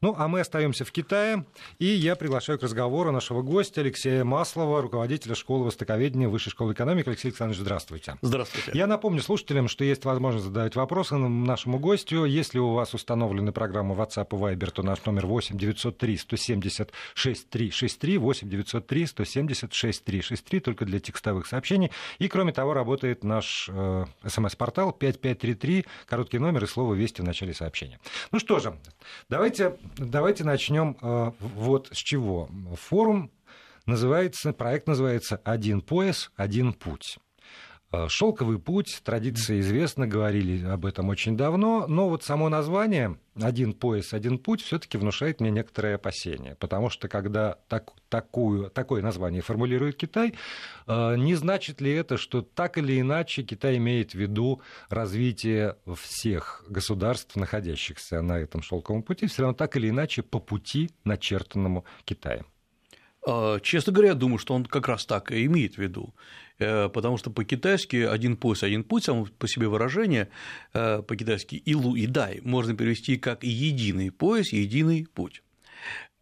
Ну, а мы остаемся в Китае, и я приглашаю к разговору нашего гостя Алексея Маслова, руководителя школы востоковедения Высшей школы экономики. Алексей Александрович, здравствуйте. Здравствуйте. Я напомню слушателям, что есть возможность задавать вопросы нашему гостю. Если у вас установлены программы WhatsApp и Viber, то наш номер 8 903 170 6363, 8 903 170 6363, только для текстовых сообщений. И, кроме того, работает наш э, смс-портал 5533, короткий номер и слово «Вести» в начале сообщения. Ну что же, давайте, давайте начнем э, вот с чего. Форум называется, проект называется «Один пояс, один путь». Э, Шелковый путь, традиция известна, говорили об этом очень давно, но вот само название «Один пояс, один путь» все-таки внушает мне некоторые опасения, потому что когда так, такую, такое название формулирует Китай, э, не значит ли это, что так или иначе Китай имеет в виду развитие всех государств, находящихся на этом шелковом пути, все равно так или иначе по пути, начертанному Китаем? Э, честно говоря, думаю, что он как раз так и имеет в виду. Э, потому что по-китайски один пояс, один путь, само по себе выражение э, по-китайски «илу и дай» можно перевести как «единый пояс, единый путь».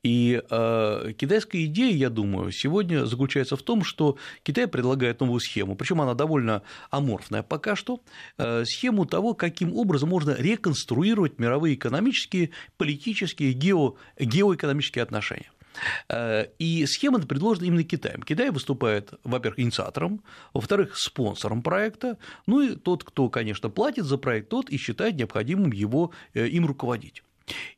И э, китайская идея, я думаю, сегодня заключается в том, что Китай предлагает новую схему, причем она довольно аморфная пока что, схему того, каким образом можно реконструировать мировые экономические, политические, гео, геоэкономические отношения. Э, и схема предложена именно Китаем. Китай выступает, во-первых, инициатором, во-вторых, спонсором проекта, ну и тот, кто, конечно, платит за проект, тот и считает необходимым его э, им руководить.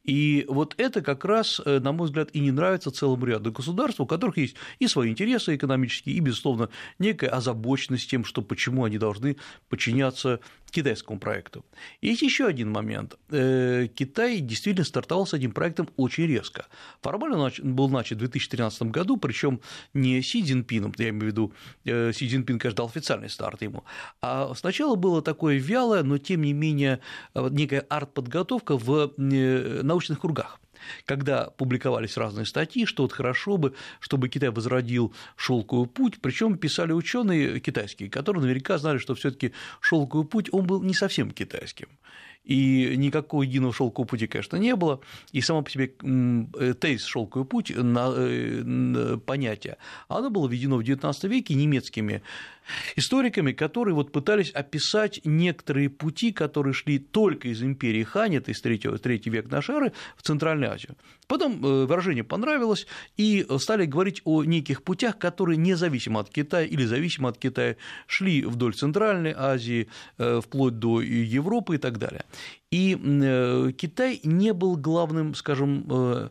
И вот это как раз, э, на мой взгляд, и не нравится целому ряду государств, у которых есть и свои интересы экономические, и, безусловно, некая озабоченность тем, что почему они должны подчиняться китайскому проекту. Есть еще один момент. Э, Китай действительно стартовал с этим проектом очень резко. Формально он был начат в 2013 году, причем не Си Цзиньпином, я имею в виду, э, Си Цзиньпин, конечно, дал официальный старт ему, а сначала было такое вялое, но тем не менее некая арт-подготовка в научных кругах когда публиковались разные статьи, что вот хорошо бы, чтобы Китай возродил шелковый путь, причем писали ученые китайские, которые наверняка знали, что все-таки шелковый путь он был не совсем китайским. И никакого единого шелкового пути, конечно, не было, и само по себе э, тезис шелковый путь э, понятие, оно было введено в XIX веке немецкими историками, которые вот пытались описать некоторые пути, которые шли только из империи Хань, это из 3, 3 века нашей эры, в Центральную Азию. Потом э, выражение понравилось, и стали говорить о неких путях, которые независимо от Китая или зависимо от Китая шли вдоль Центральной Азии, вплоть до Европы и так далее. И э, Китай не был главным, скажем, э, Э,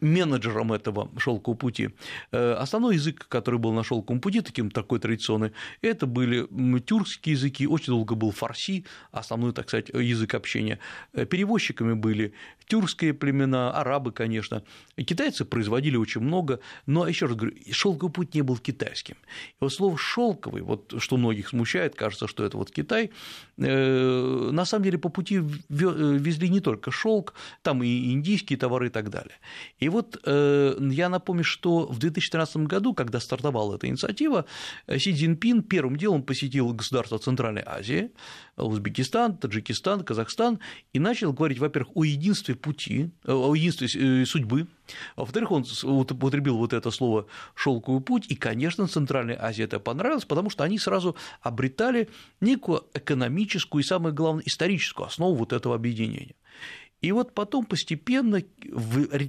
менеджером этого шелкового пути. Э, основной язык, который был на шелковом пути, таким такой традиционный, это были тюркские языки, очень долго был фарси, основной, так сказать, язык общения. Э, перевозчиками были тюркские племена, арабы, конечно. Китайцы производили очень много, но еще раз говорю, шелковый путь не был китайским. И вот слово шелковый, вот что многих смущает, кажется, что это вот Китай, на самом деле по пути везли не только шелк, там и индийские товары и так далее. И вот э, я напомню, что в 2013 году, когда стартовала эта инициатива, Си Цзиньпин первым делом посетил государства Центральной Азии, Узбекистан, Таджикистан, Казахстан, и начал говорить, во-первых, о единстве пути, э, о единстве э, судьбы, во-вторых, он употребил вот это слово «шелковый путь», и, конечно, Центральной Азии это понравилось, потому что они сразу обретали некую экономическую и, самое главное, историческую основу вот этого объединения. И вот потом постепенно,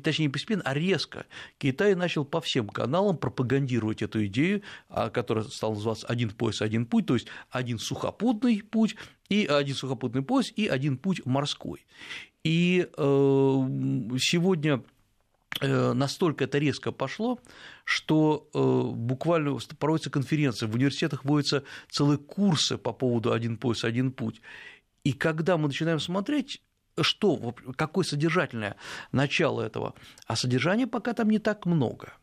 точнее не постепенно, а резко Китай начал по всем каналам пропагандировать эту идею, а, которая стала называться «один пояс, один путь», то есть один сухопутный путь, и один сухопутный пояс, и один путь морской. И э, сегодня э, настолько это резко пошло, что э, буквально проводятся конференции, в университетах вводятся целые курсы по поводу «один пояс, один путь». И когда мы начинаем смотреть, что, какое содержательное начало этого, а содержания пока там не так много.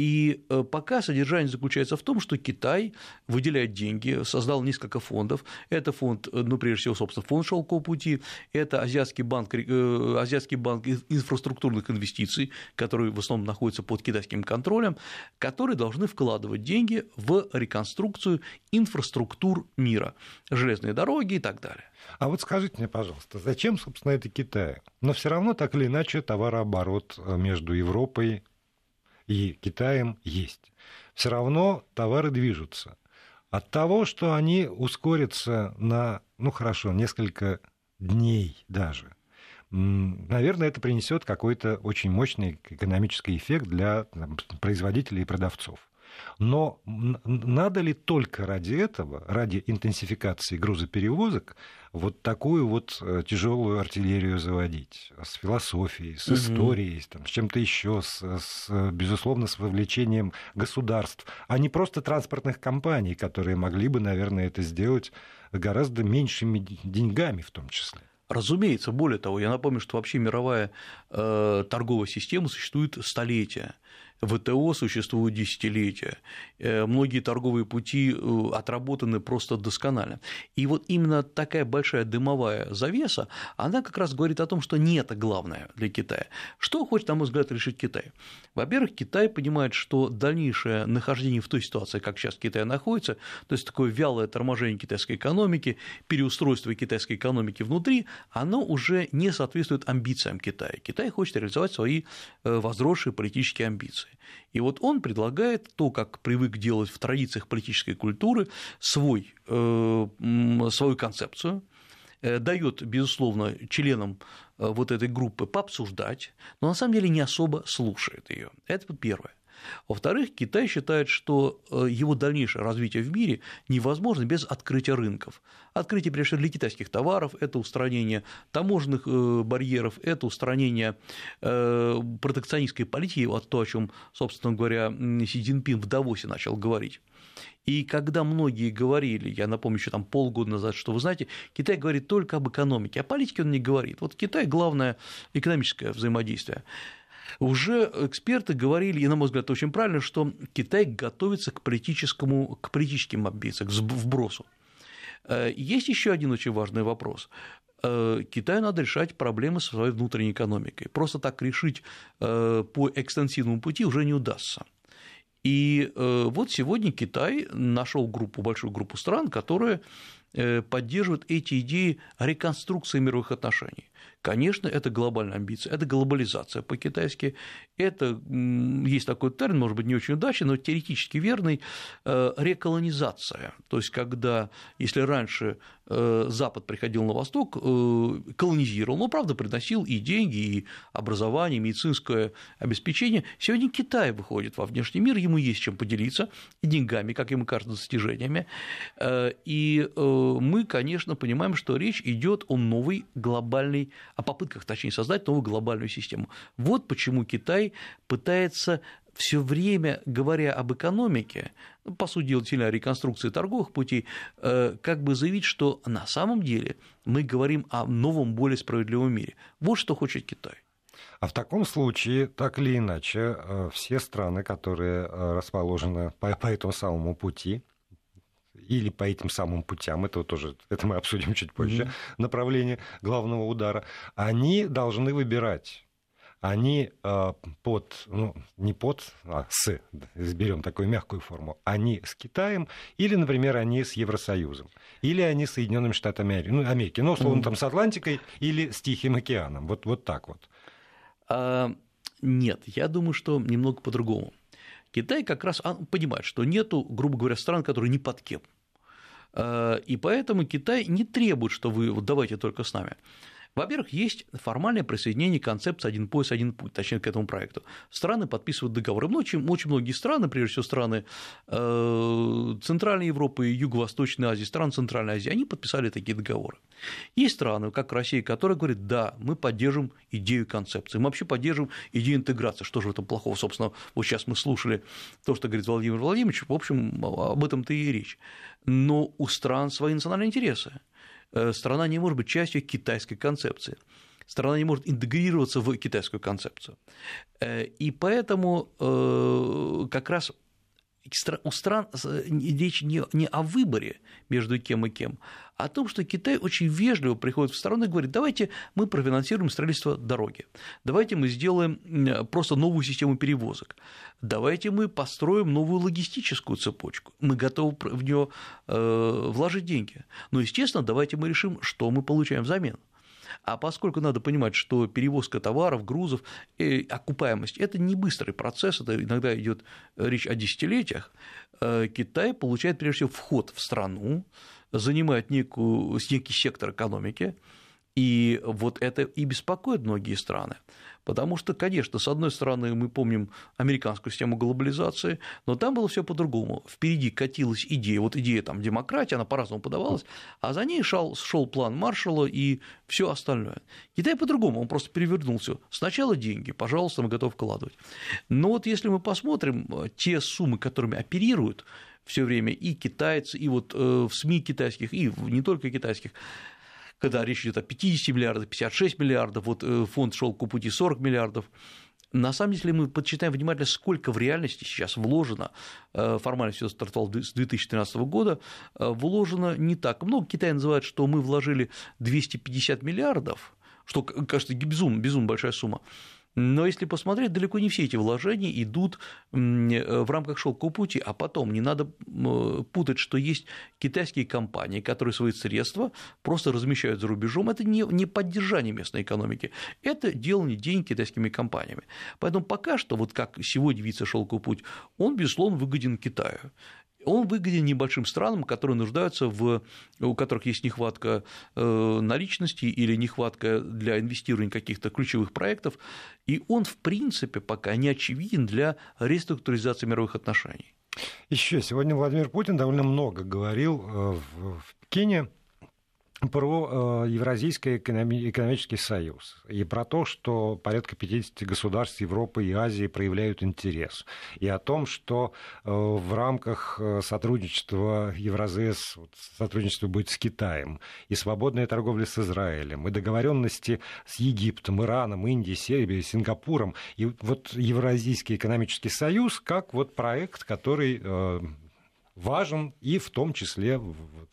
И э, пока содержание заключается в том, что Китай выделяет деньги, создал несколько фондов. Это фонд, э, ну, прежде всего, собственно, фонд Шелкового пути, это Азиатский банк, э, Азиатский банк инфраструктурных инвестиций, который в основном находится под китайским контролем, которые должны вкладывать деньги в реконструкцию инфраструктур мира, железные дороги и так далее. А вот скажите мне, пожалуйста, зачем, собственно, это Китай? Но все равно так или иначе товарооборот между Европой и Китаем есть. Все равно товары движутся. От того, что они ускорятся на, ну хорошо, несколько дней даже, наверное, это принесет какой-то очень мощный экономический эффект для там, производителей и продавцов. Но надо ли только ради этого, ради интенсификации грузоперевозок, вот такую вот э, тяжелую артиллерию заводить с философией, с историей, там, с чем-то еще, с, с, безусловно, с вовлечением государств, а не просто транспортных компаний, которые могли бы, наверное, это сделать гораздо меньшими деньгами в том числе. Разумеется, более того, я напомню, что вообще мировая э, торговая система существует столетия. ВТО существует десятилетия, э, многие торговые пути э, отработаны просто досконально. И вот именно такая большая дымовая завеса, она как раз говорит о том, что не это главное для Китая. Что хочет, на мой взгляд, решить Китай? Во-первых, Китай понимает, что дальнейшее нахождение в той ситуации, как сейчас Китай находится, то есть такое вялое торможение китайской экономики, переустройство китайской экономики внутри, оно уже не соответствует амбициям Китая. Китай хочет реализовать свои э, возросшие политические амбиции. И вот он предлагает то, как привык делать в традициях политической культуры, свой, э, свою концепцию, э, дает, безусловно, членам э, вот этой группы пообсуждать, но на самом деле не особо слушает ее. Это первое. Во-вторых, Китай считает, что э, его дальнейшее развитие в мире невозможно без открытия рынков. Открытие, прежде всего, для китайских товаров – это устранение таможенных э, барьеров, это устранение э, протекционистской политики, вот то, о чем, собственно говоря, Си Цзиньпин в Давосе начал говорить. И когда многие говорили, я напомню, еще там полгода назад, что вы знаете, Китай говорит только об экономике, о политике он не говорит. Вот Китай – главное экономическое взаимодействие. Уже эксперты говорили, и, на мой взгляд, очень правильно, что Китай готовится к, политическому, к политическим амбициям, к вбросу. Э, есть еще один очень важный вопрос. Э, Китаю надо решать проблемы со своей внутренней экономикой. Просто так решить э, по экстенсивному пути уже не удастся. И вот сегодня Китай нашел группу, большую группу стран, которые поддерживают эти идеи реконструкции мировых отношений. Конечно, это глобальная амбиция, это глобализация по-китайски, это, есть такой термин, может быть, не очень удачный, но теоретически верный, э, реколонизация. То есть, когда, если раньше э, Запад приходил на Восток, э, колонизировал, но, правда, приносил и деньги, и образование, и медицинское обеспечение, сегодня Китай выходит во внешний мир, ему есть чем поделиться, и деньгами, как ему кажется, достижениями. И мы, конечно, понимаем, что речь идет о новой глобальной о попытках, точнее, создать новую глобальную систему. Вот почему Китай пытается все время, говоря об экономике, ну, по сути дела, о реконструкции торговых путей, э, как бы заявить, что на самом деле мы говорим о новом, более справедливом мире. Вот что хочет Китай. А в таком случае, так или иначе, э, все страны, которые э, расположены по, по этому самому пути, или по этим самым путям, это тоже, это мы обсудим чуть позже, mm-hmm. направление главного удара, они должны выбирать они э, под, ну, не под, а с, берем такую мягкую форму, они с Китаем, или, например, они с Евросоюзом, или они с Соединенными Штатами Америки, ну, Америки, ну, условно, там, с Атлантикой или с Тихим океаном, вот, вот так вот. А, нет, я думаю, что немного по-другому. Китай как раз а, понимает, что нету, грубо говоря, стран, которые не под кем. Э, и поэтому Китай не требует, что вы вот давайте только с нами. Во-первых, есть формальное присоединение концепции «один пояс, один путь», точнее, к этому проекту. Страны подписывают договоры. Очень, очень многие страны, прежде всего страны э, Центральной Европы, Юго-Восточной Азии, стран Центральной Азии, они подписали такие договоры. Есть страны, как Россия, которые говорят, да, мы поддержим идею концепции, мы вообще поддержим идею интеграции. Что же в этом плохого? Собственно, вот сейчас мы слушали то, что говорит Владимир Владимирович, в общем, об этом-то и речь. Но у стран свои национальные интересы. Э, страна не может быть частью китайской концепции. страна не может интегрироваться в китайскую концепцию. И поэтому как раз у стран речь не, не о выборе между кем и кем, а о том, что Китай очень вежливо приходит в страну и говорит, давайте мы профинансируем строительство дороги, давайте мы сделаем просто новую систему перевозок, давайте мы построим новую логистическую цепочку, мы готовы в нее э, вложить деньги. Но, естественно, давайте мы решим, что мы получаем взамен. А поскольку надо понимать, что перевозка товаров, грузов, окупаемость – это не быстрый процесс, это иногда идет речь о десятилетиях, э, Китай получает прежде всего вход в страну, занимает некую, некий сектор экономики, и вот это и беспокоит многие страны. Потому что, конечно, с одной стороны, мы помним американскую систему глобализации, но там было все по-другому. Впереди катилась идея, вот идея там демократии, она по-разному подавалась, а за ней шел, шел план Маршалла и все остальное. Китай по-другому, он просто перевернул все. Сначала деньги, пожалуйста, мы готовы вкладывать. Но вот если мы посмотрим э, те суммы, которыми оперируют все время и китайцы, и вот э, в СМИ китайских, и не только китайских, когда речь идет о 50 миллиардах, 56 миллиардов, вот э, фонд «Шелку пути» 40 миллиардов, на самом деле, мы подсчитаем внимательно, сколько в реальности сейчас вложено, э, формально все стартовало с 2013 года, э, вложено не так много. Китай называет, что мы вложили 250 миллиардов, что, кажется, безумно, безумно большая сумма. Но если посмотреть, далеко не все эти вложения идут э, в рамках шелкового пути, а потом не надо путать, что есть китайские компании, которые свои средства просто размещают за рубежом. Это не поддержание местной экономики, это делание денег китайскими компаниями. Поэтому пока что, вот как сегодня видится шелковый путь, он, безусловно, выгоден Китаю он выгоден небольшим странам, которые нуждаются в, у которых есть нехватка э, наличности или нехватка для инвестирования каких-то ключевых проектов, и он, в принципе, пока не очевиден для реструктуризации мировых отношений. Еще сегодня Владимир Путин довольно много говорил э, в Пекине про э, Евразийский экономический союз и про то, что порядка 50 государств Европы и Азии проявляют интерес, и о том, что э, в рамках э, сотрудничества Евразес сотрудничество будет с Китаем, и свободная торговля с Израилем, и договоренности с Египтом, Ираном, Индией, Сербией, Сингапуром, и вот Евразийский экономический союз как вот проект, который важен и в том числе,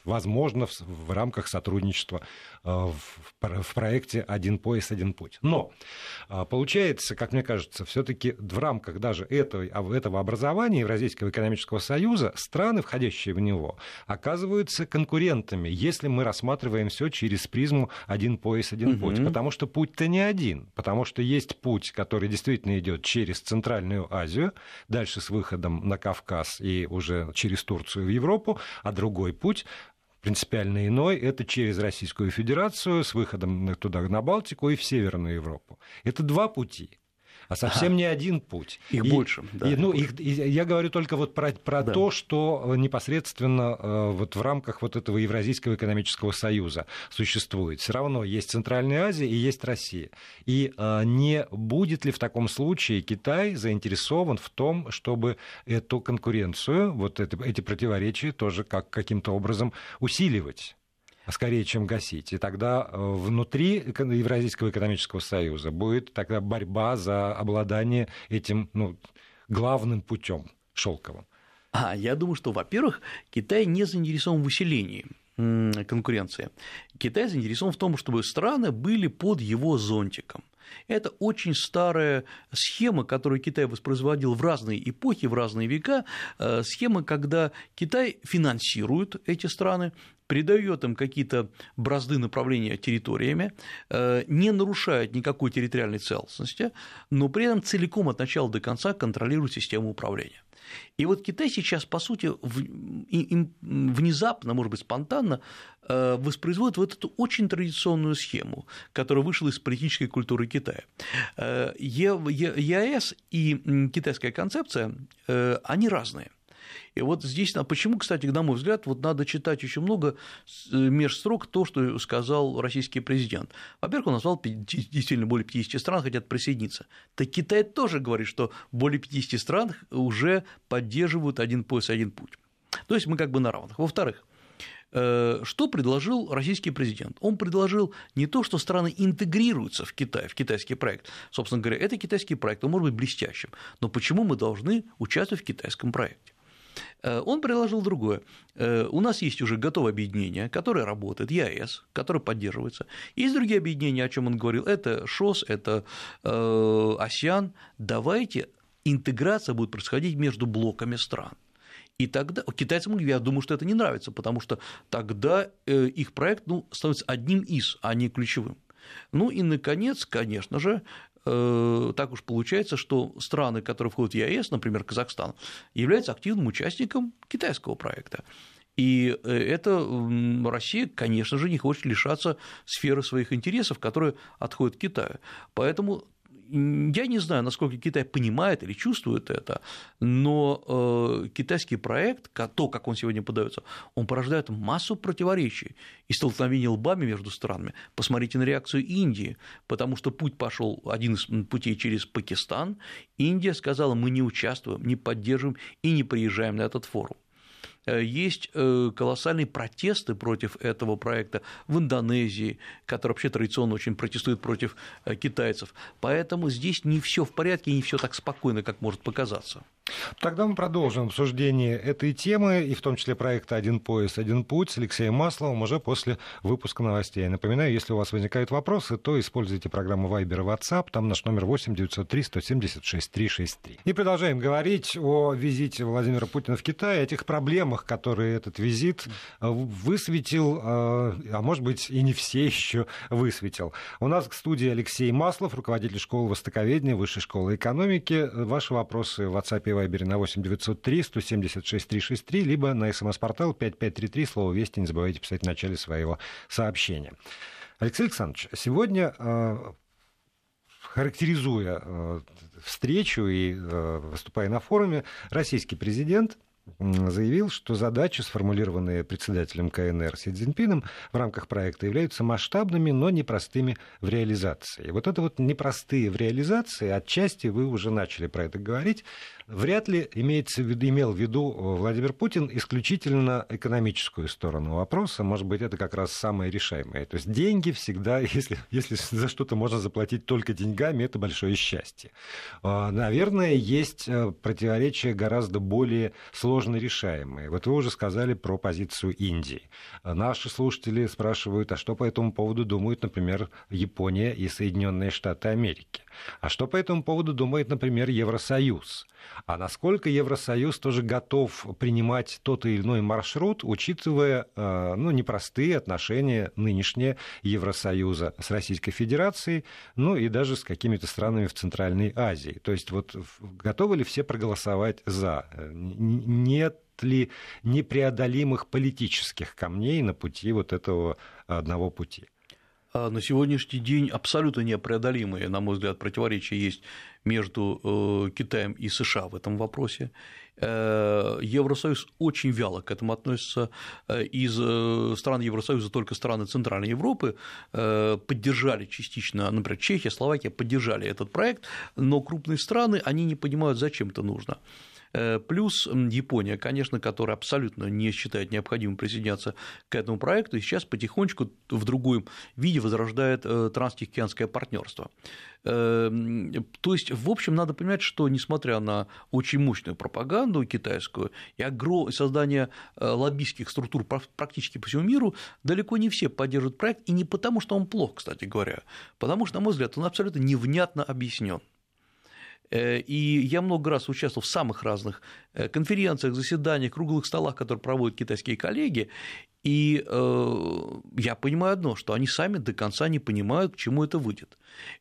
возможно, в, в рамках сотрудничества э, в, в проекте «Один пояс, один путь». Но э, получается, как мне кажется, все-таки в рамках даже этого, этого образования Евразийского экономического союза страны, входящие в него, оказываются конкурентами, если мы рассматриваем все через призму «Один пояс, один угу. путь». Потому что путь-то не один, потому что есть путь, который действительно идет через Центральную Азию, дальше с выходом на Кавказ и уже через Турцию в Европу, а другой путь принципиально иной, это через Российскую Федерацию с выходом туда, на Балтику и в Северную Европу. Это два пути а совсем ага. не один путь. Их и, больше. Да, и, ну, их, и я говорю только вот про, про да. то, что непосредственно э, вот в рамках вот этого Евразийского экономического союза существует. Все равно есть Центральная Азия и есть Россия. И э, не будет ли в таком случае Китай заинтересован в том, чтобы эту конкуренцию, вот это, эти противоречия тоже как, каким-то образом усиливать? Скорее, чем гасить. И тогда э, внутри Евразийского экономического союза будет тогда борьба за обладание этим ну, главным путем шелковым. А, я думаю, что, во-первых, Китай не заинтересован в усилении конкуренции. Китай заинтересован в том, чтобы страны были под его зонтиком. Это очень старая схема, которую Китай воспроизводил в разные эпохи, в разные века. Э, схема, когда Китай финансирует эти страны, придает им какие-то бразды направления территориями, э, не нарушает никакой территориальной целостности, но при этом целиком от начала до конца контролирует систему управления. И вот Китай сейчас, по сути, внезапно, может быть, спонтанно э, воспроизводит вот эту очень традиционную схему, которая вышла из политической культуры Китая. Э, ЕАЭС и китайская концепция, они разные. И вот здесь, а почему, кстати, на мой взгляд, вот надо читать еще много э, межстрок то, что сказал российский президент. Во-первых, он назвал действительно более 50 стран хотят присоединиться. Так Китай тоже говорит, что более 50 стран уже поддерживают один пояс, один путь. То есть мы как бы на равных. Во-вторых, Что предложил российский президент? Он предложил не то, что страны интегрируются в Китай, в китайский проект. Собственно говоря, это китайский проект, он может быть блестящим. Но почему мы должны участвовать в китайском проекте? Э, он предложил другое. Э, у нас есть уже готовое объединение, которое работает, ЕАЭС, которое поддерживается. Есть другие объединения, о чем он говорил, это ШОС, это э, АСИАН. Давайте интеграция будет происходить между блоками стран. И тогда китайцам, я думаю, что это не нравится, потому что тогда их проект ну, становится одним из, а не ключевым. Ну и, наконец, конечно же, Э, так уж получается, что страны, которые входят в ЕАЭС, например, Казахстан, являются активным участником китайского проекта. И э, это Россия, конечно же, не хочет лишаться сферы своих интересов, которые отходят Китаю. Поэтому я не знаю, насколько Китай понимает или чувствует это, но э, китайский проект, то, как он сегодня подается, он порождает массу противоречий и столкновений лбами между странами. Посмотрите на реакцию Индии, потому что путь пошел один из путей через Пакистан. Индия сказала, мы не участвуем, не поддерживаем и не приезжаем на этот форум. Э, есть э, колоссальные протесты против этого проекта в Индонезии, который вообще традиционно очень протестует против э, китайцев. Поэтому здесь не все в порядке не все так спокойно, как может показаться. Тогда мы продолжим обсуждение этой темы, и в том числе проекта «Один пояс, один путь» с Алексеем Масловым уже после выпуска новостей. Напоминаю, если у вас возникают вопросы, то используйте программу Viber и WhatsApp, там наш номер 8 903 176 363. И продолжаем говорить о визите Владимира Путина в Китай, о тех проблемах, которые этот визит э, высветил, э, а может быть и не все еще высветил. У нас к студии Алексей Маслов, руководитель школы востоковедения, Высшей школы экономики. Ваши вопросы в WhatsApp и Вайбере на 8 903 176 363, либо на смс-портал 5533, слово «Вести» не забывайте писать в начале своего сообщения. Алексей Александрович, сегодня э, характеризуя э, встречу и э, выступая на форуме, российский президент заявил, что задачи, сформулированные председателем КНР Си Цзиньпином в рамках проекта, являются масштабными, но непростыми в реализации. И вот это вот непростые в реализации, отчасти вы уже начали про это говорить, вряд ли имеется имел в виду э, Владимир Путин исключительно экономическую сторону вопроса. Может быть, это как раз самое решаемое. То есть деньги всегда, если, если за что-то можно заплатить только деньгами, это большое счастье. А, наверное, есть э, противоречия гораздо более сложно решаемые. Вот вы уже сказали про позицию Индии. Наши слушатели спрашивают, а что по этому поводу думают, например, Япония и Соединенные Штаты Америки? А что по этому поводу думает, например, Евросоюз? А насколько Евросоюз тоже готов принимать тот или иной маршрут, учитывая э, ну, непростые отношения нынешние Евросоюза с Российской Федерацией, ну и даже с какими-то странами в Центральной Азии. То есть вот готовы ли все проголосовать за? Нет ли непреодолимых политических камней на пути вот этого одного пути? А на сегодняшний день абсолютно непреодолимые, на мой взгляд, противоречия есть между э, Китаем и США в этом вопросе. Э, Евросоюз очень вяло к этому относится. Э, из стран Евросоюза только страны Центральной Европы поддержали частично, например, Чехия, Словакия поддержали этот проект, но крупные страны, они не понимают, зачем это нужно. Э, плюс Япония, конечно, которая абсолютно не считает необходимым присоединяться к этому проекту, и сейчас потихонечку в другом виде возрождает э, транстихоокеанское партнерство. Э, то есть, в общем, надо понимать, что несмотря на очень мощную пропаганду китайскую и создание лоббистских структур практически по всему миру, далеко не все поддерживают проект, и не потому, что он плох, кстати говоря, потому что, на мой взгляд, он абсолютно невнятно объяснен. Э, и я много раз участвовал в самых разных э, конференциях, заседаниях, круглых столах, которые проводят китайские коллеги, и э, я понимаю одно, что они сами до конца не понимают, к чему это выйдет.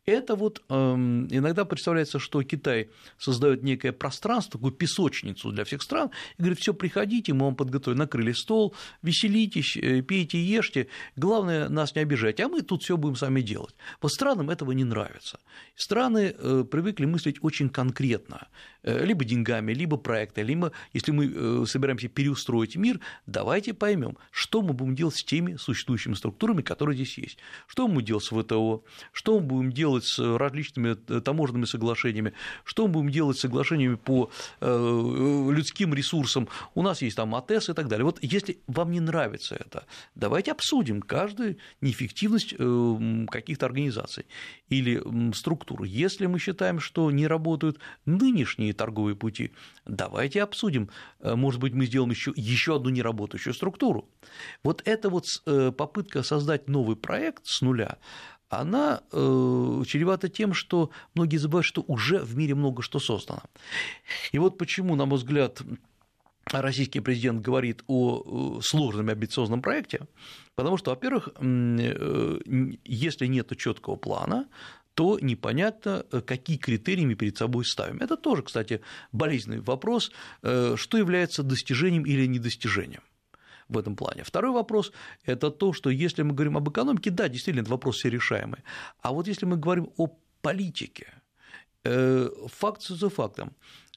Это вот э, иногда представляется, что Китай создает некое пространство, такую песочницу для всех стран, и говорит, все, приходите, мы вам подготовили, накрыли стол, веселитесь, э, пейте, ешьте, главное нас не обижать, а мы тут все будем сами делать. Вот странам этого не нравится. Страны э, привыкли мыслить очень конкретно, э, либо деньгами, либо проектами, либо, если мы собираемся переустроить мир, давайте поймем, что что мы будем делать с теми существующими структурами, которые здесь есть. Что мы будем делать с ВТО, что мы будем делать с различными э, таможенными соглашениями, что мы будем делать с соглашениями по э, людским ресурсам. У нас есть там АТЭС и так далее. Вот если вам не нравится это, давайте обсудим каждую неэффективность э, каких-то организаций или структур. Если мы считаем, что не работают нынешние торговые пути, давайте обсудим. Может быть, мы сделаем еще, еще одну неработающую структуру. Вот эта вот попытка создать новый проект с нуля, она э, чревата тем, что многие забывают, что уже в мире много что создано. И вот почему, на мой взгляд, российский президент говорит о э, сложном и амбициозном проекте, потому что, во-первых, э, если нет четкого плана, то непонятно, э, какие критерии мы перед собой ставим. Это тоже, кстати, болезненный вопрос, что является достижением или недостижением в этом плане. Второй вопрос – это то, что если мы говорим об экономике, да, действительно, вопрос все решаемый. А вот если мы говорим о политике, э, факт за фактом,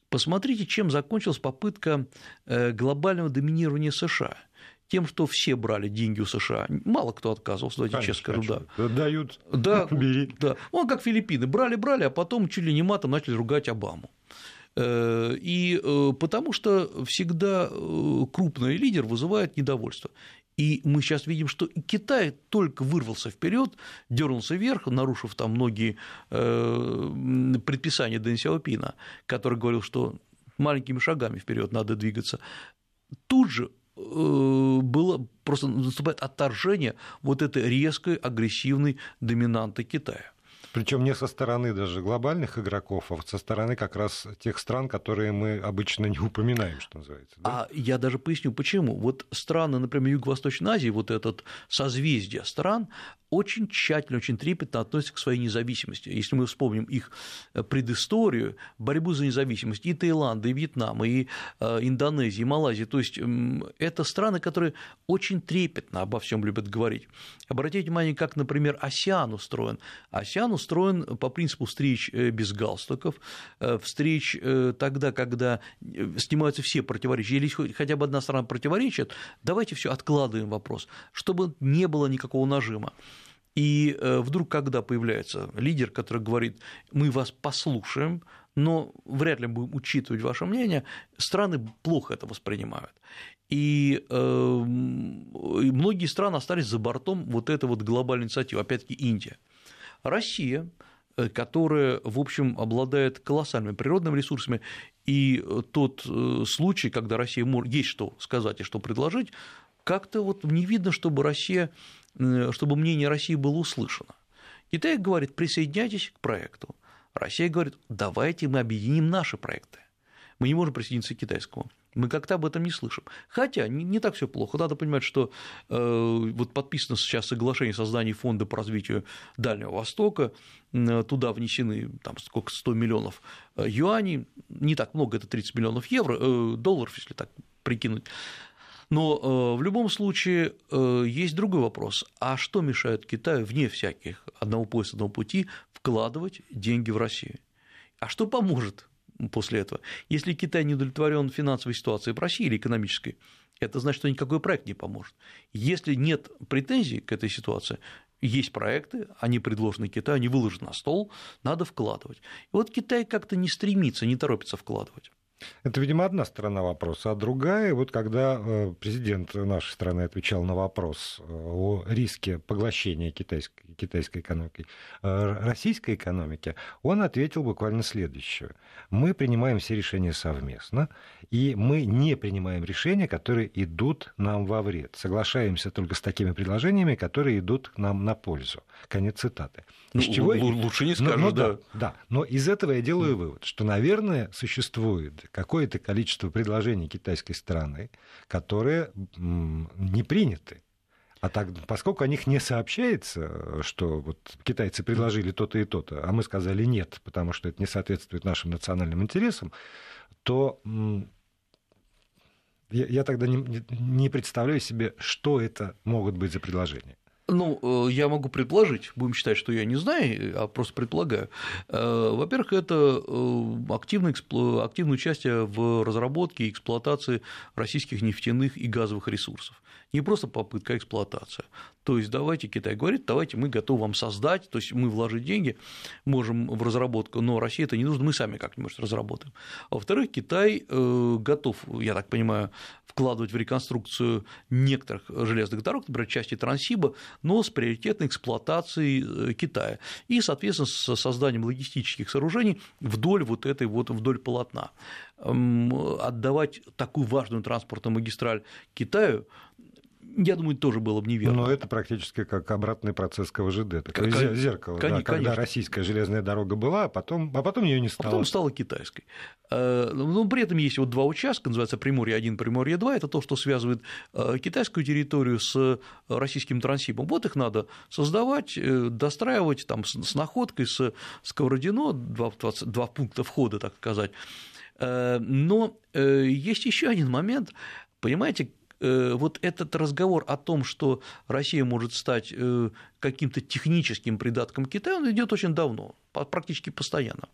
посмотрите, чем закончилась попытка э, глобального доминирования США – тем, что все брали деньги у США. Мало кто отказывался, давайте конечно, честно скажу, да. Дают, да, бери. Да. Он как Филиппины, брали-брали, а потом чуть ли не матом начали ругать Обаму. Э, и э, потому что всегда э, крупный лидер вызывает недовольство. И мы сейчас видим, что Китай только вырвался вперед, дернулся вверх, нарушив там многие предписания Дэн Сяопина, который говорил, что маленькими шагами вперед надо двигаться. Тут же было просто наступает отторжение вот этой резкой агрессивной доминанты Китая. Причем не со стороны даже глобальных игроков, а со стороны как раз тех стран, которые мы обычно не упоминаем, что называется. Да? А я даже поясню, почему. Вот страны, например, Юго-Восточной Азии, вот этот созвездие стран, очень тщательно, очень трепетно относятся к своей независимости. Если мы вспомним их э, предысторию, борьбу за независимость и Таиланда, и Вьетнама, и э, Индонезии, и Малайзии, то есть это страны, которые очень трепетно обо всем любят говорить. Обратите внимание, как, например, АСИАН устроен. АСИАН устроен по принципу встреч э, без галстуков, встреч тогда, когда снимаются все противоречия, или хотя бы одна страна противоречит, давайте все откладываем вопрос, чтобы не было никакого нажима. И э, вдруг, когда появляется лидер, который говорит, мы вас послушаем, но вряд ли будем учитывать ваше мнение, страны плохо это воспринимают. И, э, и многие страны остались за бортом вот этой вот глобальной инициативы, опять-таки Индия. Россия, э, которая, в общем, обладает колоссальными природными ресурсами, и тот случай, когда Россия есть что сказать и что предложить, как-то вот не видно, чтобы Россия Э, чтобы мнение России было услышано. Китай говорит, присоединяйтесь к проекту. Россия говорит, давайте мы объединим наши проекты. Мы не можем присоединиться к китайскому. Мы как-то об этом не слышим. Хотя не, так все плохо. Надо понимать, что э, вот подписано сейчас соглашение о создании фонда по развитию Дальнего Востока. Туда внесены там, сколько 100 миллионов э, юаней. Не так много, это 30 миллионов евро, э, долларов, если так прикинуть. Но в любом случае есть другой вопрос. А что мешает Китаю, вне всяких одного пояса, одного пути, вкладывать деньги в Россию? А что поможет после этого? Если Китай не удовлетворен финансовой ситуацией в России или экономической, это значит, что никакой проект не поможет. Если нет претензий к этой ситуации, есть проекты, они предложены Китаю, они выложены на стол, надо вкладывать. И вот Китай как-то не стремится, не торопится вкладывать. Это, видимо, одна сторона вопроса. А другая, вот когда э, президент нашей страны отвечал на вопрос э, о риске поглощения китайской, китайской экономики, э, российской экономики, он ответил буквально следующее. Мы принимаем все решения совместно, и мы не принимаем решения, которые идут нам во вред. Соглашаемся только с такими предложениями, которые идут нам на пользу. Конец цитаты. Ну, чего... Лучше не скажешь, но, но, да. да. Да, но из этого я делаю вывод, что, наверное, существует какое-то количество предложений китайской стороны, которые не приняты. А так, поскольку о них не сообщается, что вот китайцы предложили то-то и то-то, а мы сказали нет, потому что это не соответствует нашим национальным интересам, то я, я тогда не, не представляю себе, что это могут быть за предложения. Ну, э, я могу предположить, будем считать, что я не знаю, а просто предполагаю. Э, во-первых, это э, активное, активное участие в разработке и эксплуатации российских нефтяных и газовых ресурсов. Не просто попытка, а эксплуатация. То есть давайте Китай говорит, давайте мы готовы вам создать, то есть мы вложить деньги можем в разработку, но России это не нужно, мы сами как-нибудь разработаем. А во-вторых, Китай готов, я так понимаю, вкладывать в реконструкцию некоторых железных дорог, например, части Транссиба, но с приоритетной эксплуатацией э, Китая и, соответственно, с созданием логистических сооружений вдоль вот этой вот вдоль полотна. Отдавать такую важную транспортную магистраль Китаю я думаю, тоже было бы неверно. Но это практически как обратный процесс КВЖД, такое как, зеркало, конечно, да, когда российская железная дорога была, а потом, а потом ее не стало. А потом стала китайской. Э, но при этом есть вот два участка, называется Приморье-1, Приморье-2, это то, что связывает э, китайскую территорию с российским трансибом. Вот их надо создавать, э, достраивать там, с находкой, с Сковородино, два, два пункта входа, так сказать. Но есть еще один момент, понимаете, Э, вот этот разговор о том, что Россия может стать э, каким-то техническим придатком Китая, он идет очень давно, практически постоянно.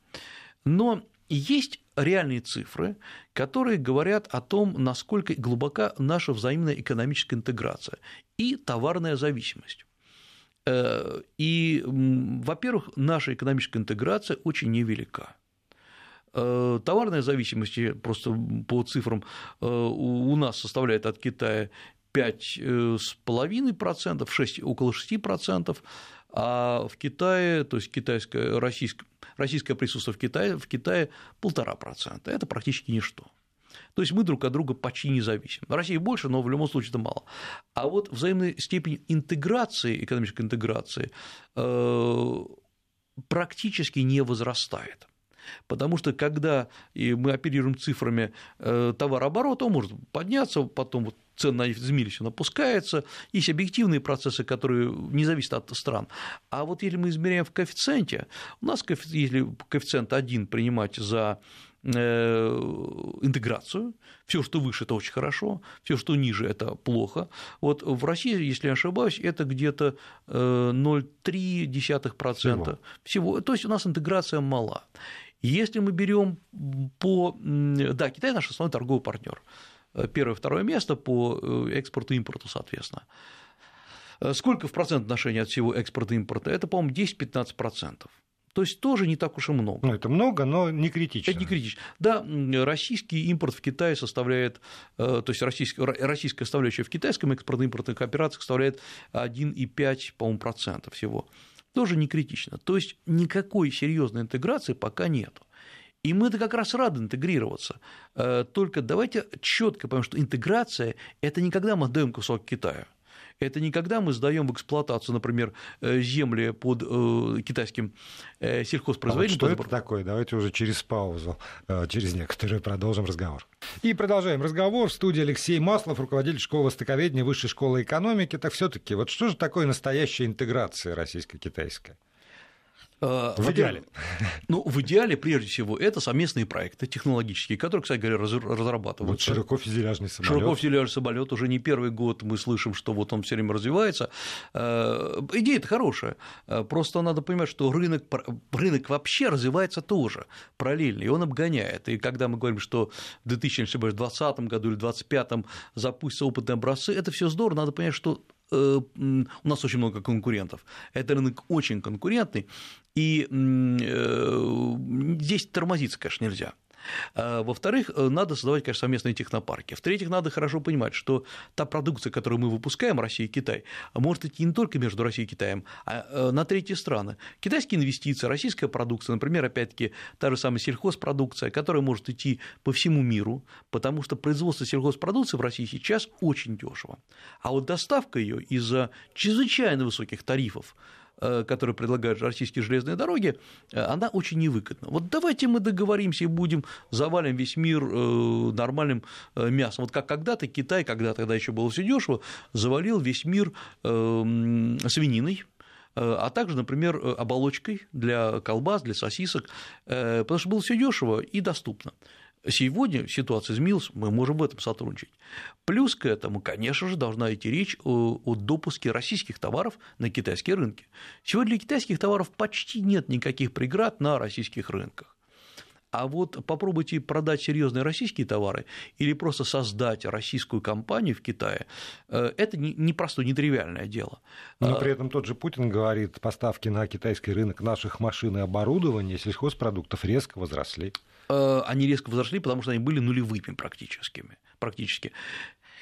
Но есть реальные цифры, которые говорят о том, насколько глубока наша взаимная экономическая интеграция и товарная зависимость. Э, и, во-первых, наша экономическая интеграция очень невелика. Э, товарная зависимость, просто по цифрам, э, у нас составляет от Китая 5,5%, 6, около 6%, а в Китае, то есть китайское, российское, российское присутствие в Китае, в Китае 1,5%. Это практически ничто. То есть мы друг от друга почти не зависим. В России больше, но в любом случае это мало. А вот взаимная степень интеграции, экономической интеграции э, практически не возрастает. Потому что когда мы оперируем цифрами э, товарооборота, он может подняться, потом вот цена на нефть опускается, есть объективные процессы, которые не зависят от стран. А вот если мы измеряем в коэффициенте, у нас, если коэффициент 1 принимать за э, интеграцию. Все, что выше, это очень хорошо, все, что ниже, это плохо. Вот в России, если я ошибаюсь, это где-то 0,3% э, всего. всего. То есть у нас интеграция мала. Если мы берем по... Да, Китай наш основной торговый партнер. Первое, второе место по э, экспорту и импорту, соответственно. Э, сколько в процент отношения от всего экспорта и импорта? Это, по-моему, 10-15%. То есть тоже не так уж и много. Ну, это много, но не критично. Это не критично. Да, российский импорт в Китае составляет, э, то есть российская, российская составляющая в китайском экспортно-импортных операциях составляет 1,5, по-моему, процента всего тоже не критично. То есть никакой серьезной интеграции пока нет. И мы-то как раз рады интегрироваться. Э, только давайте четко поймем, что интеграция – это не когда мы отдаем кусок Китая. Это не когда мы сдаем в эксплуатацию, например, э, земли под э, китайским э, сельхозпроизводителем. А вот что это такое? Давайте уже через паузу, через некоторую продолжим разговор. И продолжаем разговор. В студии Алексей Маслов, руководитель школы востоковедения Высшей школы экономики. Так все таки вот что же такое настоящая интеграция российско-китайская? Э, в идеале. Ну, в идеале, прежде всего, это совместные проекты технологические, которые, кстати говоря, разрабатываются. Вот широкофюзеляжный самолет. Широкофюзеляжный самолет уже не первый год мы слышим, что вот он все время развивается. Э, идея-то хорошая. Э, просто надо понимать, что рынок, рынок вообще развивается тоже параллельно, и он обгоняет. И когда мы говорим, что в 2020 году или 2025 запустятся опытные образцы, это все здорово, надо понять, что у нас очень много конкурентов. Это рынок очень конкурентный, и э, здесь тормозиться, конечно, нельзя. А, во-вторых, э, надо создавать, конечно, совместные технопарки. В-третьих, надо хорошо понимать, что та продукция, которую мы выпускаем, Россия и Китай, может идти не только между Россией и Китаем, а э, на третьи страны. Китайские инвестиции, российская продукция, например, опять-таки, та же самая сельхозпродукция, которая может идти по всему миру, потому что производство сельхозпродукции в России сейчас очень дешево. А вот доставка ее из-за чрезвычайно высоких тарифов которую предлагают российские железные дороги, э, она очень невыгодна. Вот давайте мы договоримся и будем завалим весь мир э, нормальным мясом. Вот как когда-то Китай, когда тогда еще было все дешево, завалил весь мир свининой, а также, например, оболочкой для колбас, для сосисок, потому что было все дешево и доступно. Сегодня ситуация изменилась, мы можем в этом сотрудничать. Плюс к этому, конечно же, должна идти речь о, о допуске российских товаров на китайские рынки. Сегодня для китайских товаров почти нет никаких преград на российских рынках. А вот попробуйте продать серьезные российские товары или просто создать российскую компанию в Китае, э, это не простое, не тривиальное дело. Но а при этом тот же Путин говорит, поставки на китайский рынок наших машин и оборудования сельхозпродуктов резко возросли. Э, они резко возросли, потому что они были нулевыми практическими, практически.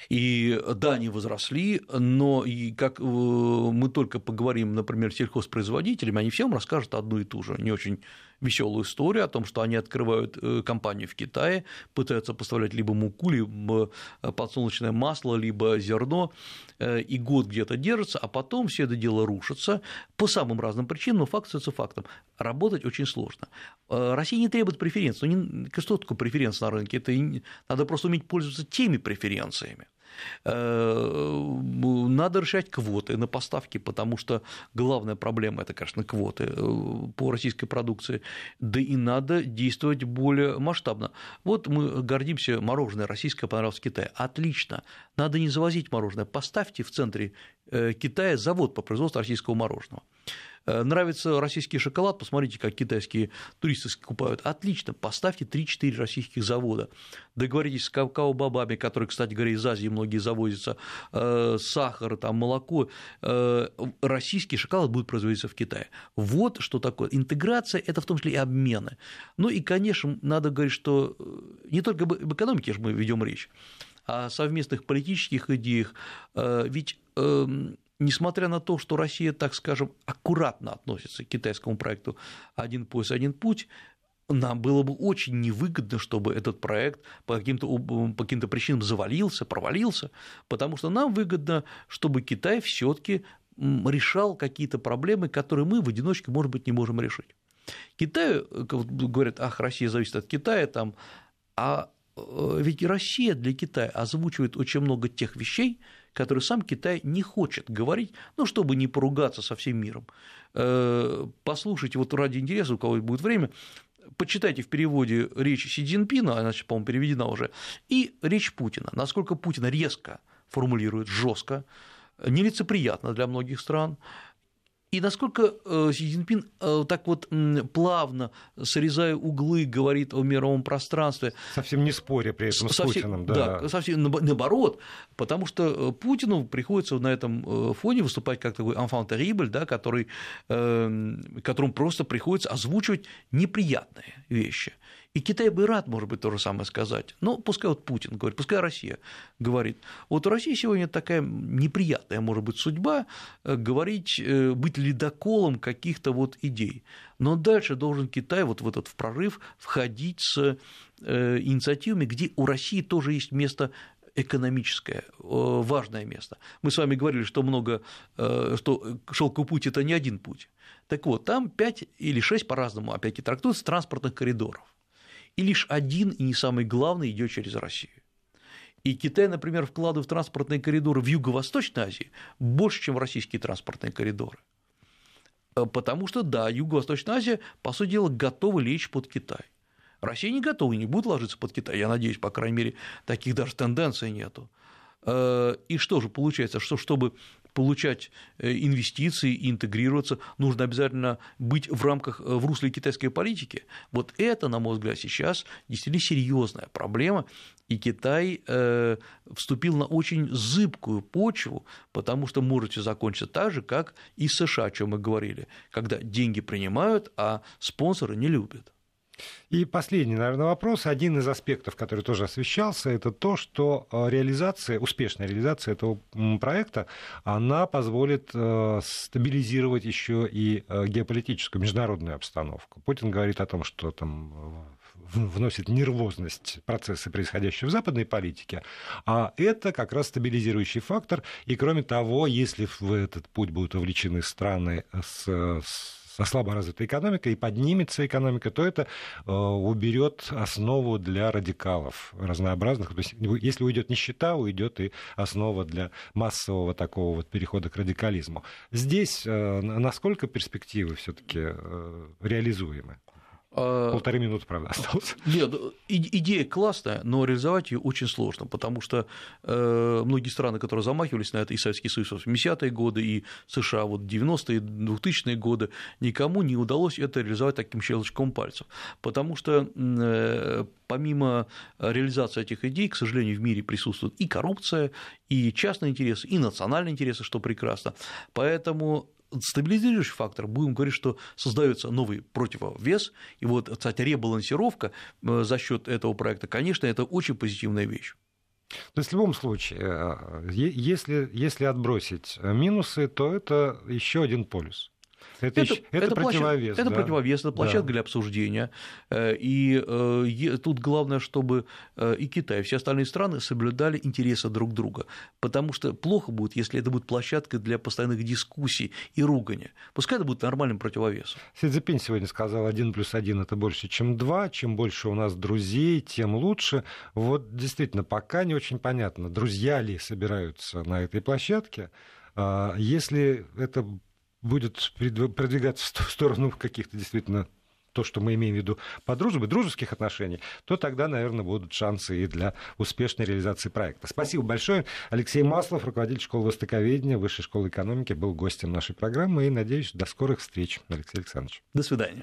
И да, они возросли, но и как э, мы только поговорим, например, с сельхозпроизводителями, они всем расскажут одну и ту же, не очень веселую историю о том, что они открывают э, компанию в Китае, пытаются поставлять либо муку, либо э, подсолнечное масло, либо зерно, э, и год где-то держится, а потом все это дело рушится по самым разным причинам, но факт остается фактом. Работать очень сложно. Россия не требует преференций. Ну, не, что такое преференция на рынке? Это надо просто уметь пользоваться теми преференциями. Э, надо решать квоты на поставки, потому что главная проблема – это, конечно, квоты э, по российской продукции, да и надо действовать более масштабно. Вот мы гордимся, мороженое российское понравилось Китае. Отлично, надо не завозить мороженое, поставьте в центре э, Китая завод по производству российского мороженого. Э, нравится российский шоколад, посмотрите, как китайские туристы скупают. Отлично, поставьте 3-4 российских завода. Договоритесь с какао-бобами, которые, кстати говоря, из Азии многие завозятся, э, сахар, там, молоко. Э, российский шоколад будет производиться в Китае. Вот что такое. Интеграция – это в том числе и обмены. Ну и, конечно, надо говорить, что не только об экономике же мы ведем речь, а о совместных политических идеях. Ведь эм, несмотря на то, что Россия, так скажем, аккуратно относится к китайскому проекту «Один пояс, один путь», нам было бы очень невыгодно, чтобы этот проект по каким-то, по каким-то причинам завалился, провалился, потому что нам выгодно, чтобы Китай все таки решал какие-то проблемы, которые мы в одиночку, может быть, не можем решить. Китай, э, говорят, ах, Россия зависит от Китая, там, а э, ведь Россия для Китая озвучивает очень много тех вещей, который сам Китай не хочет говорить, ну, чтобы не поругаться со всем миром. Э, послушайте, вот ради интереса, у кого будет время, почитайте в переводе речь Си Цзиньпина, она, по-моему, переведена уже, и речь Путина. Насколько Путин резко формулирует, жестко, нелицеприятно для многих стран, и насколько э, Си Цзиньпин э, так вот плавно, срезая углы, говорит о мировом пространстве. Совсем не споря при этом совсем, с Путиным. Да. да, совсем наоборот, потому что э, Путину приходится на этом фоне выступать как такой enfant terrible, да, который, которому просто приходится озвучивать неприятные вещи. И Китай бы рад, может быть, то же самое сказать. Но пускай вот Путин говорит, пускай Россия говорит. Вот у России сегодня такая неприятная, может быть, судьба э, говорить, э, быть ледоколом каких-то вот идей. Но дальше должен Китай вот в этот в прорыв входить с э, инициативами, где у России тоже есть место экономическое, важное место. Мы с вами говорили, что много, что шелковый путь – это не один путь. Так вот, там 5 или 6 по-разному, опять-таки, трактуются транспортных коридоров и лишь один, и не самый главный, идет через Россию. И Китай, например, вкладывает в транспортные коридоры в Юго-Восточной Азии больше, чем в российские транспортные коридоры. Э, потому что, да, Юго-Восточная Азия, по сути дела, готова лечь под Китай. Россия не готова и не будет ложиться под Китай. Я надеюсь, по крайней мере, таких даже тенденций нету. Э, и что же получается, что чтобы получать э, инвестиции и интегрироваться, нужно обязательно быть в рамках, э, в русле китайской политики. Вот это, на мой взгляд, сейчас действительно серьезная проблема, и Китай э, вступил на очень зыбкую почву, потому что может все закончиться так же, как и США, о чем мы говорили, когда деньги принимают, а спонсоры не любят. И последний, наверное, вопрос. Один из аспектов, который тоже освещался, это то, что э, реализация, успешная реализация этого проекта, она позволит э, стабилизировать еще и э, геополитическую международную обстановку. Путин говорит о том, что там вносит нервозность процессы, происходящие в западной политике, а это как раз стабилизирующий фактор. И кроме того, если в этот путь будут увлечены страны с, с со слабо развитой экономикой и поднимется экономика, то это э, уберет основу для радикалов разнообразных. То есть, если уйдет нищета, уйдет и основа для массового такого вот перехода к радикализму. Здесь э, насколько перспективы все-таки э, реализуемы? А, Полторы минуты, правда, осталось. Нет, идея классная, но реализовать ее очень сложно, потому что э, многие страны, которые замахивались на это, и Советский Союз в 70-е годы, и США вот 90-е, 2000-е годы, никому не удалось это реализовать таким щелчком пальцев, потому что э, помимо реализации этих идей, к сожалению, в мире присутствует и коррупция, и частные интересы, и национальные интересы, что прекрасно. Поэтому стабилизирующий фактор, будем говорить, что создается новый противовес, и вот, кстати, ребалансировка э, за счет этого проекта, конечно, это очень позитивная вещь. То есть в любом случае, э, если, если отбросить минусы, то это еще один полюс. Это, это, это, это противовес. Это да. противовес, это площадка да. для обсуждения. Э, и э, тут главное, чтобы э, и Китай, и все остальные страны соблюдали интересы друг друга. Потому что плохо будет, если это будет площадкой для постоянных дискуссий и ругания. Пускай это будет нормальным противовесом. Си Цзепин сегодня сказал, один плюс один это больше, чем два. Чем больше у нас друзей, тем лучше. Вот действительно, пока не очень понятно, друзья ли собираются на этой площадке. А если это будет продвигаться в сторону каких-то действительно то, что мы имеем в виду по дружбе, дружеских отношений, то тогда, наверное, будут шансы и для успешной реализации проекта. Спасибо большое. Алексей Маслов, руководитель школы востоковедения Высшей школы экономики, был гостем нашей программы. И, надеюсь, до скорых встреч, Алексей Александрович. До свидания.